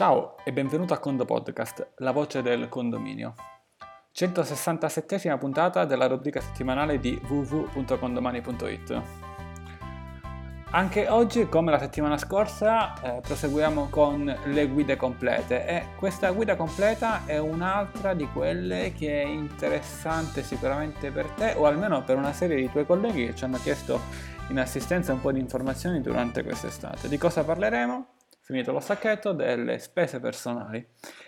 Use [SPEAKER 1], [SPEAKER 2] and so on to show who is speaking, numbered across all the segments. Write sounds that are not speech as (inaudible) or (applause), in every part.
[SPEAKER 1] Ciao e benvenuto a Condo Podcast, la voce del condominio. 167esima puntata della rubrica settimanale di www.condomani.it. Anche oggi, come la settimana scorsa, eh, proseguiamo con le guide complete e questa guida completa è un'altra di quelle che è interessante sicuramente per te o almeno per una serie di tuoi colleghi che ci hanno chiesto in assistenza un po' di informazioni durante quest'estate. Di cosa parleremo? Finito lo sacchetto, delle spese personali.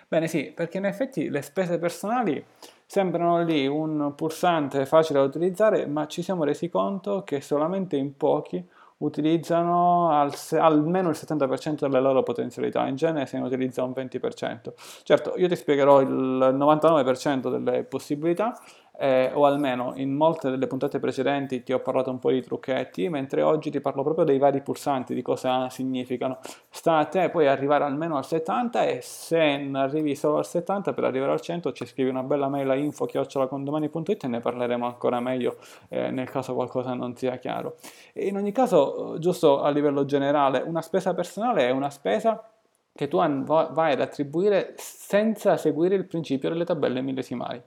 [SPEAKER 1] Bene sì, perché in effetti le spese personali sembrano lì un pulsante facile da utilizzare, ma ci siamo resi conto che solamente in pochi utilizzano al, almeno il 70% delle loro potenzialità, in genere se ne utilizza un 20%. Certo, io ti spiegherò il 99% delle possibilità, eh, o almeno in molte delle puntate precedenti ti ho parlato un po' di trucchetti, mentre oggi ti parlo proprio dei vari pulsanti, di cosa significano. Sta a te poi arrivare almeno al 70 e se non arrivi solo al 70 per arrivare al 100 ci scrivi una bella mail a info-condomani.it e ne parleremo ancora meglio eh, nel caso qualcosa non sia chiaro. E in ogni caso, giusto a livello generale, una spesa personale è una spesa che tu vai ad attribuire senza seguire il principio delle tabelle millesimali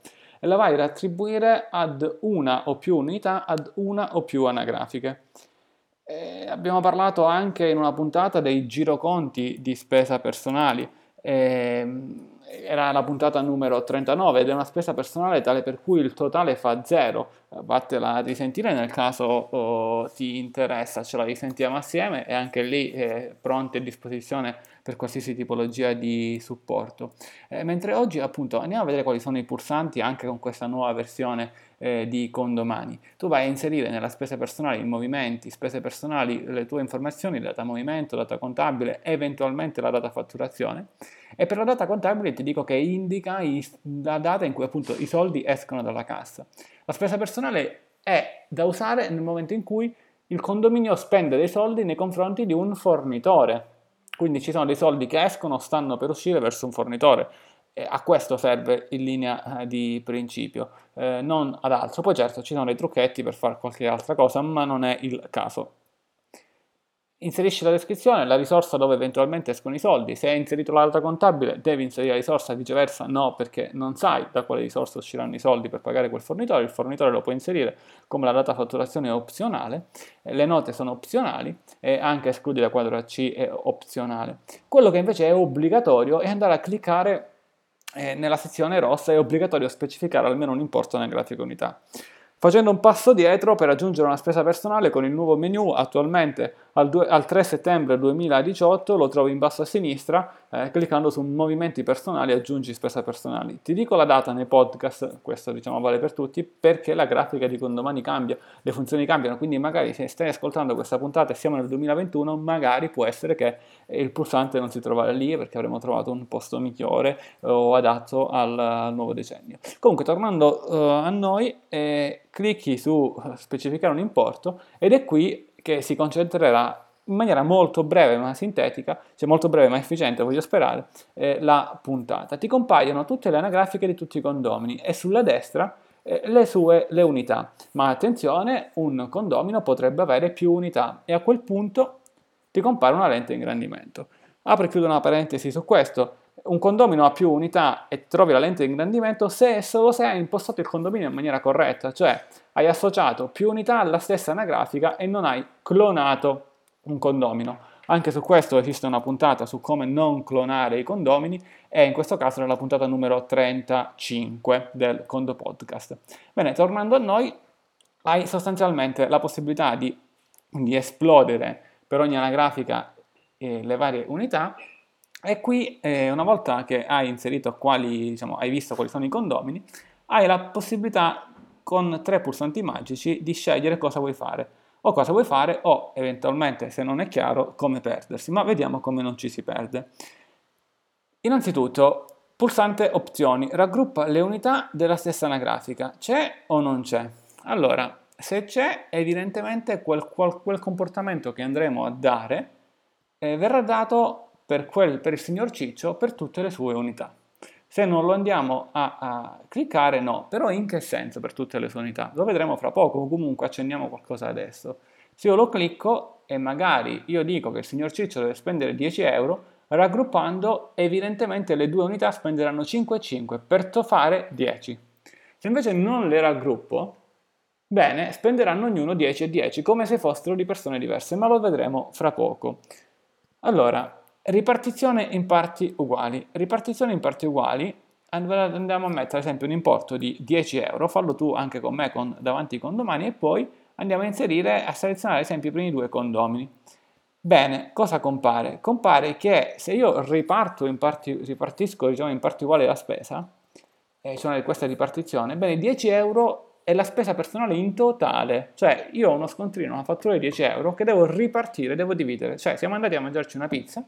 [SPEAKER 1] e la vai ad attribuire ad una o più unità, ad una o più anagrafiche. E abbiamo parlato anche in una puntata dei giroconti di spesa personali. E era la puntata numero 39 ed è una spesa personale tale per cui il totale fa zero. Vattela a risentire nel caso oh, ti interessa, ce la risentiamo assieme e anche lì è pronta a disposizione per qualsiasi tipologia di supporto. Eh, mentre oggi appunto andiamo a vedere quali sono i pulsanti anche con questa nuova versione eh, di condomani. Tu vai a inserire nella spesa personale i movimenti, spese personali, le tue informazioni, data movimento, data contabile, eventualmente la data fatturazione e per la data contabile ti dico che indica i, la data in cui appunto i soldi escono dalla cassa. La spesa personale è da usare nel momento in cui il condominio spende dei soldi nei confronti di un fornitore. Quindi ci sono dei soldi che escono, stanno per uscire verso un fornitore. E a questo serve in linea eh, di principio, eh, non ad altro. Poi certo ci sono dei trucchetti per fare qualche altra cosa, ma non è il caso Inserisci la descrizione, la risorsa dove eventualmente escono i soldi. Se hai inserito l'alta contabile, devi inserire la risorsa, viceversa no, perché non sai da quale risorsa usciranno i soldi per pagare quel fornitore. Il fornitore lo può inserire come la data fatturazione è opzionale, le note sono opzionali e anche escludere quadro AC è opzionale. Quello che invece è obbligatorio è andare a cliccare eh, nella sezione rossa, è obbligatorio specificare almeno un importo nel grafico unità. Facendo un passo dietro per aggiungere una spesa personale con il nuovo menu attualmente al, 2, al 3 settembre 2018 lo trovi in basso a sinistra eh, cliccando su movimenti personali aggiungi spesa personali. Ti dico la data nei podcast, questo diciamo vale per tutti, perché la grafica di condomani cambia, le funzioni cambiano, quindi magari se stai ascoltando questa puntata e siamo nel 2021, magari può essere che il pulsante non si trova lì perché avremo trovato un posto migliore o adatto al, al nuovo decennio. Comunque tornando uh, a noi, eh, clicchi su specificare un importo ed è qui che si concentrerà in maniera molto breve ma sintetica, cioè molto breve ma efficiente, voglio sperare, eh, la puntata. Ti compaiono tutte le anagrafiche di tutti i condomini e sulla destra eh, le sue le unità. Ma attenzione, un condomino potrebbe avere più unità e a quel punto ti compare una lente ingrandimento. Apro e chiudo una parentesi su questo. Un condomino ha più unità e trovi la lente di ingrandimento se e solo se hai impostato il condominio in maniera corretta, cioè hai associato più unità alla stessa anagrafica e non hai clonato un condomino. Anche su questo esiste una puntata su come non clonare i condomini e in questo caso è la puntata numero 35 del Condo Podcast. Bene, tornando a noi, hai sostanzialmente la possibilità di, di esplodere per ogni anagrafica eh, le varie unità e qui eh, una volta che hai inserito quali, diciamo, hai visto quali sono i condomini, hai la possibilità con tre pulsanti magici di scegliere cosa vuoi fare o cosa vuoi fare o eventualmente se non è chiaro come perdersi, ma vediamo come non ci si perde. Innanzitutto, pulsante opzioni, raggruppa le unità della stessa anagrafica, c'è o non c'è? Allora, se c'è, evidentemente quel, quel, quel comportamento che andremo a dare eh, verrà dato per, quel, per il signor Ciccio per tutte le sue unità. Se non lo andiamo a, a, cliccare, no. Però in che senso per tutte le sue unità? Lo vedremo fra poco, comunque accendiamo qualcosa adesso. Se io lo clicco e magari io dico che il signor Ciccio deve spendere 10 euro, raggruppando evidentemente le due unità spenderanno 5 e 5 per fare 10. Se invece non le raggruppo, bene, spenderanno ognuno 10 e 10 come se fossero di persone diverse, ma lo vedremo fra poco. Allora, ripartizione in parti uguali. Ripartizione in parti uguali andiamo a mettere ad esempio un importo di 10 euro, fallo tu anche con me con, davanti ai condomani e poi andiamo a inserire, a selezionare ad esempio i primi due condomini. Bene, cosa compare? Compare che se io parti, ripartisco diciamo, in parti uguali la spesa, e sono questa ripartizione, bene, 10 euro è la spesa personale in totale, cioè io ho uno scontrino, una fattura di 10 euro che devo ripartire, devo dividere, cioè siamo andati a mangiarci una pizza,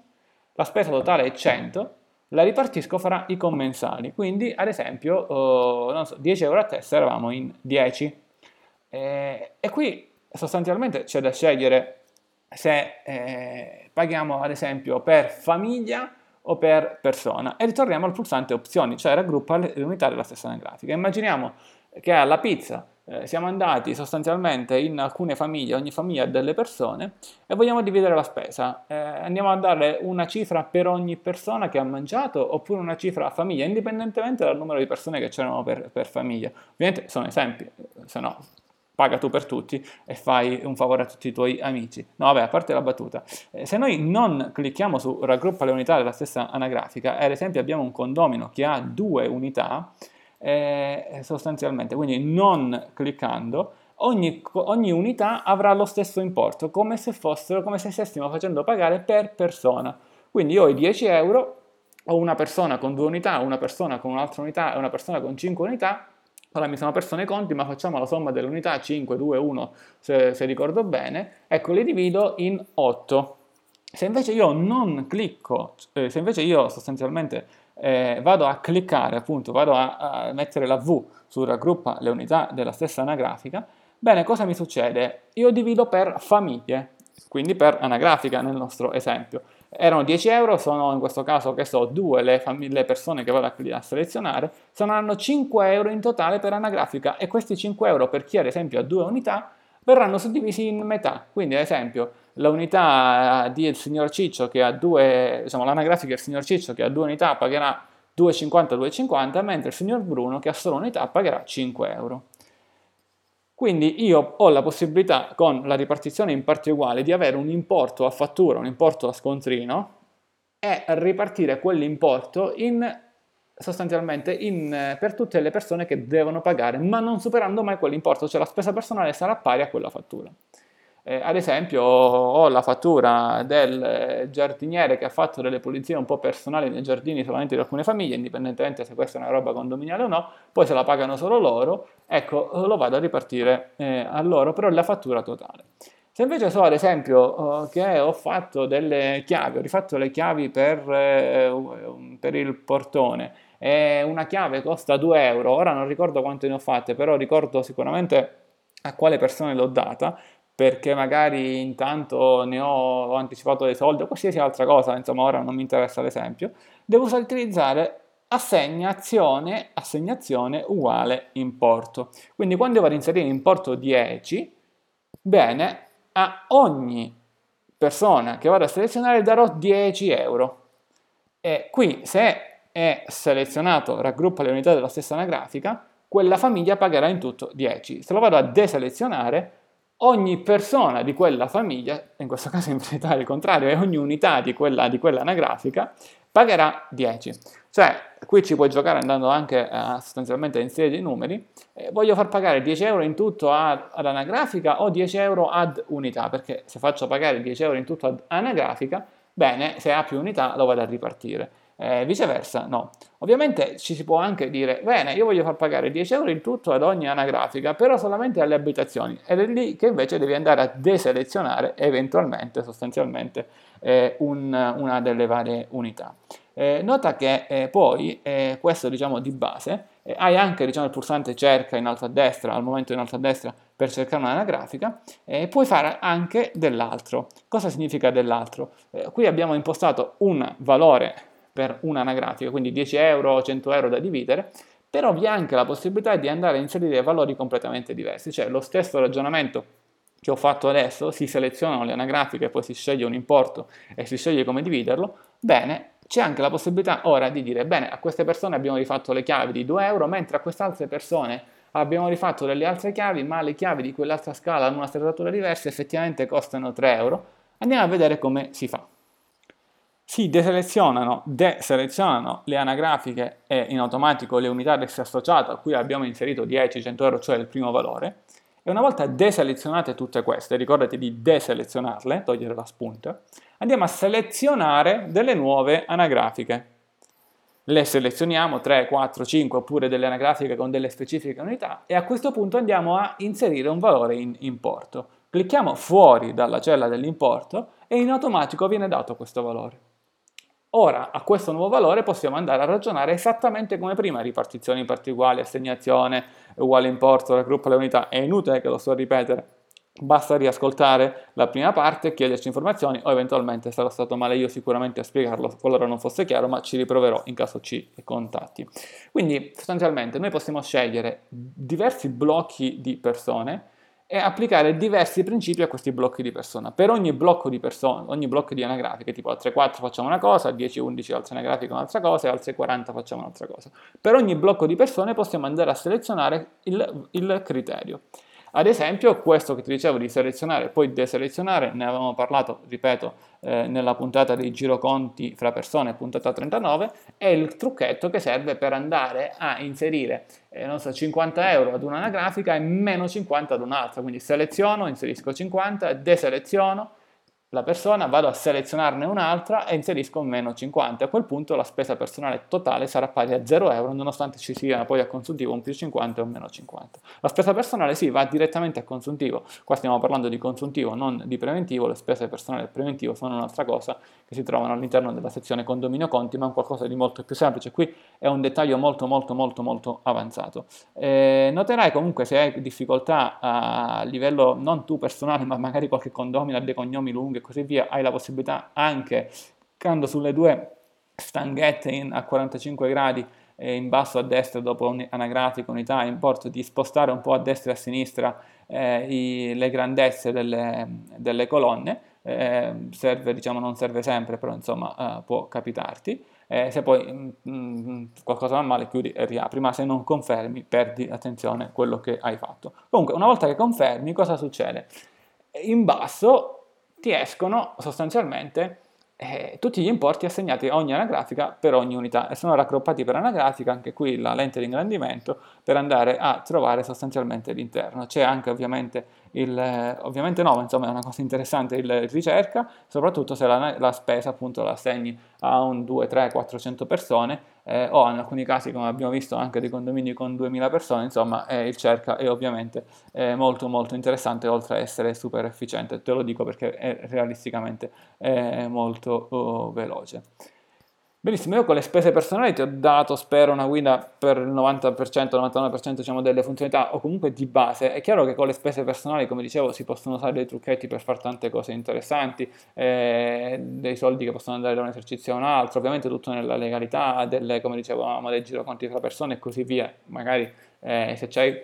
[SPEAKER 1] la spesa totale è 100, la ripartisco fra i commensali, quindi ad esempio, oh, so, 10 euro a testa eravamo in 10, e, e qui sostanzialmente c'è da scegliere se eh, paghiamo ad esempio per famiglia o per persona. E ritorniamo al pulsante opzioni, cioè raggruppa le unità della stessa anagrafica. Immaginiamo che alla pizza eh, siamo andati sostanzialmente in alcune famiglie, ogni famiglia ha delle persone e vogliamo dividere la spesa. Eh, andiamo a dare una cifra per ogni persona che ha mangiato oppure una cifra a famiglia, indipendentemente dal numero di persone che c'erano per, per famiglia. Ovviamente sono esempi, se no paga tu per tutti e fai un favore a tutti i tuoi amici. No, vabbè, a parte la battuta. Eh, se noi non clicchiamo su raggruppa le unità della stessa anagrafica, e ad esempio abbiamo un condomino che ha due unità, eh, sostanzialmente, quindi non cliccando, ogni, ogni, unità avrà lo stesso importo, come se fossero, come se stessimo facendo pagare per persona. Quindi io ho i 10 euro, ho una persona con due unità, una persona con un'altra unità e una persona con 5 unità, Ora mi sono perso nei conti, ma facciamo la somma delle unità 5, 2, 1, se, se ricordo bene. Ecco, li divido in 8. Se invece io non clicco, eh, se invece io sostanzialmente eh, vado a cliccare, appunto, vado a, a, mettere la V su raggruppa le unità della stessa anagrafica, bene, cosa mi succede? Io divido per famiglie, quindi per anagrafica nel nostro esempio. Erano 10 euro, sono in questo caso che so due le, famig- le persone che vado a, a, selezionare, saranno 5 euro in totale per anagrafica e questi 5 euro per chi ad esempio ha due unità verranno suddivisi in metà, quindi ad esempio l'unità del signor Ciccio che ha due, diciamo l'anagrafica del signor Ciccio che ha due unità pagherà 2,50 2,50 mentre il signor Bruno che ha solo unità pagherà 5 euro. Quindi io ho la possibilità con la ripartizione in parti uguali di avere un importo a fattura, un importo a scontrino e ripartire quell'importo in, sostanzialmente in, per tutte le persone che devono pagare, ma non superando mai quell'importo, cioè la spesa personale sarà pari a quella fattura. Eh, ad esempio ho la fattura del giardiniere che ha fatto delle pulizie un po' personali nei giardini solamente di alcune famiglie, indipendentemente se questa è una roba condominiale o no, poi se la pagano solo loro, ecco, lo vado a ripartire eh, a loro, però la fattura totale. Se invece so ad esempio eh, che ho fatto delle chiavi, ho rifatto le chiavi per, eh, per il portone e una chiave costa 2 euro, ora non ricordo quante ne ho fatte, però ricordo sicuramente a quale persona l'ho data, perché magari intanto ne ho, ho anticipato dei soldi o qualsiasi altra cosa, insomma ora non mi interessa l'esempio, devo utilizzare assegnazione, assegnazione uguale importo. Quindi quando vado ad inserire importo 10, bene, a ogni persona che vado a selezionare darò 10 euro. E qui se è selezionato raggruppa le unità della stessa anagrafica, quella famiglia pagherà in tutto 10. Se lo vado a deselezionare, ogni persona di quella famiglia, in questo caso in realtà è il contrario, è ogni unità di quella, di quella anagrafica, pagherà 10. Cioè, qui ci puoi giocare andando anche a, sostanzialmente a inserire dei numeri, eh, voglio far pagare 10 euro in tutto ad, ad anagrafica o 10 euro ad unità, perché se faccio pagare 10 euro in tutto ad anagrafica, bene, se ha più unità lo vado a ripartire eh, viceversa no. Ovviamente ci si può anche dire, bene, io voglio far pagare 10 euro in tutto ad ogni anagrafica, però solamente alle abitazioni, ed è lì che invece devi andare a deselezionare eventualmente, sostanzialmente, eh, un, una delle varie unità. Eh, nota che eh, poi, eh, questo diciamo di base, eh, hai anche diciamo, il pulsante cerca in alto a destra, al momento in alto a destra per cercare un'anagrafica, e puoi fare anche dell'altro. Cosa significa dell'altro? Eh, qui abbiamo impostato un valore per un'anagrafica, quindi 10 euro o 100 euro da dividere, però vi è anche la possibilità di andare a inserire valori completamente diversi, cioè lo stesso ragionamento che ho fatto adesso, si selezionano le anagrafiche e poi si sceglie un importo e si sceglie come dividerlo, bene, c'è anche la possibilità ora di dire, bene, a queste persone abbiamo rifatto le chiavi di 2 euro, mentre a queste altre persone abbiamo rifatto delle altre chiavi, ma le chiavi di quell'altra scala hanno una serratura diversa, effettivamente costano 3 euro. Andiamo a vedere come si fa. Si deselezionano, deselezionano le anagrafiche e in automatico le unità d'esse associato a cui abbiamo inserito 10, 100 euro, cioè il primo valore, e una volta deselezionate tutte queste, ricordate di deselezionarle, togliere la spunta, andiamo a selezionare delle nuove anagrafiche le selezioniamo 3, 4, 5 oppure delle anagrafiche con delle specifiche unità e a questo punto andiamo a inserire un valore in importo. Clicchiamo fuori dalla cella dell'importo e in automatico viene dato questo valore. Ora a questo nuovo valore possiamo andare a ragionare esattamente come prima, ripartizioni parti uguali, assegnazione, uguale importo, raggruppa le unità, è inutile che lo sto a ripetere Basta riascoltare la prima parte, chiederci informazioni o eventualmente sarò stato male io sicuramente a spiegarlo qualora non fosse chiaro, ma ci riproverò in caso ci contatti. Quindi sostanzialmente noi possiamo scegliere diversi blocchi di persone e applicare diversi principi a questi blocchi di persona. Per ogni blocco di persone, ogni blocco di anagrafiche, tipo altre 4 facciamo una cosa, 10-11 altre anagrafiche un'altra cosa e altre 40 facciamo un'altra cosa. Per ogni blocco di persone possiamo andare a selezionare il, il criterio. Ad esempio questo che ti dicevo di selezionare e poi deselezionare, ne avevamo parlato, ripeto, eh, nella puntata dei giroconti fra persone, puntata 39, è il trucchetto che serve per andare a inserire, eh, so, 50 euro ad un'anagrafica e meno 50 ad un'altra, quindi seleziono, inserisco 50, deseleziono, la persona, vado a selezionarne un'altra e inserisco un meno 50. A quel punto la spesa personale totale sarà pari a 0 euro, nonostante ci sia poi a consuntivo un più 50 e un meno 50. La spesa personale sì, va direttamente a consuntivo. Qua stiamo parlando di consuntivo, non di preventivo. Le spese personali e preventivo sono un'altra cosa che si trovano all'interno della sezione condominio conti, ma è un qualcosa di molto più semplice. Qui è un dettaglio molto molto molto molto avanzato. Eh, noterai comunque se hai difficoltà a livello non tu personale, ma magari qualche condomino ha dei cognomi lunghi e così via, hai la possibilità anche, cliccando sulle due stanghette in, a 45 gradi eh, in basso a destra dopo anagrafica, unità, import, di spostare un po' a destra e a sinistra eh, i, le grandezze delle, delle colonne, eh, serve, diciamo, non serve sempre, però insomma eh, può capitarti. Eh, se poi mh, mm, mm, qualcosa va male chiudi e riapri, ma se non confermi perdi attenzione quello che hai fatto. Comunque una volta che confermi cosa succede? In basso ti escono sostanzialmente eh, tutti gli importi assegnati a ogni anagrafica per ogni unità e sono raggruppati per anagrafica, anche qui la lente di ingrandimento per andare a trovare sostanzialmente l'interno. C'è anche ovviamente il, eh, ovviamente no, ma insomma è una cosa interessante il ricerca, soprattutto se la, la spesa appunto la assegni a un 2, 3, 400 persone eh, o in alcuni casi come abbiamo visto anche dei condomini con 2000 persone, insomma eh, il cerca è ovviamente eh, molto molto interessante oltre a essere super efficiente, te lo dico perché è realisticamente molto oh, veloce. Benissimo, io con le spese personali ti ho dato, spero, una guida per il 90%, 99% diciamo, delle funzionalità o comunque di base. È chiaro che con le spese personali, come dicevo, si possono usare dei trucchetti per fare tante cose interessanti, eh, dei soldi che possono andare da un esercizio a un altro, ovviamente tutto nella legalità, delle, come dicevamo, dei giroconti tra persone e così via. Magari eh, se c'hai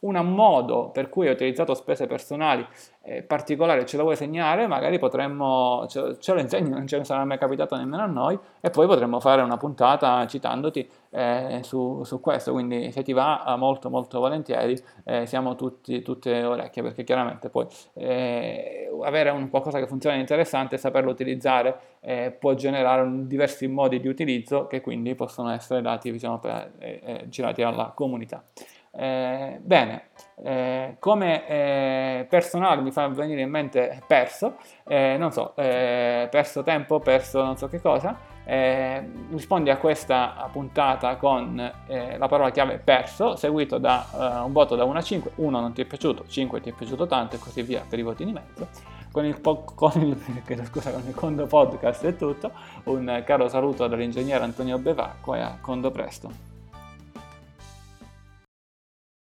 [SPEAKER 1] un modo per cui hai utilizzato spese personali eh, particolare ce lo vuoi segnare, magari potremmo, ce, ce, lo insegni, non ce ne sarà mai capitato nemmeno a noi, e poi potremmo fare una puntata citandoti eh, su, su, questo, quindi se ti va eh, molto molto volentieri eh, siamo tutti, tutte orecchie, perché chiaramente poi eh, avere un qualcosa che funziona interessante e saperlo utilizzare eh, può generare un, diversi modi di utilizzo che quindi possono essere dati, diciamo, per, girati alla comunità. Eh, bene, eh, come eh, personale mi fa venire in mente perso, eh, non so, eh, perso tempo, perso non so che cosa, eh, rispondi a questa puntata con la parola chiave perso, seguito da un voto da 1 a 5, 1 non ti è piaciuto, 5 ti è piaciuto tanto e così via per i voti di mezzo. Con il, po- con il, (laughs) scusa, con il Condo Podcast è tutto, un caro saluto dall'ingegnere Antonio Bevacqua e a Condo Presto.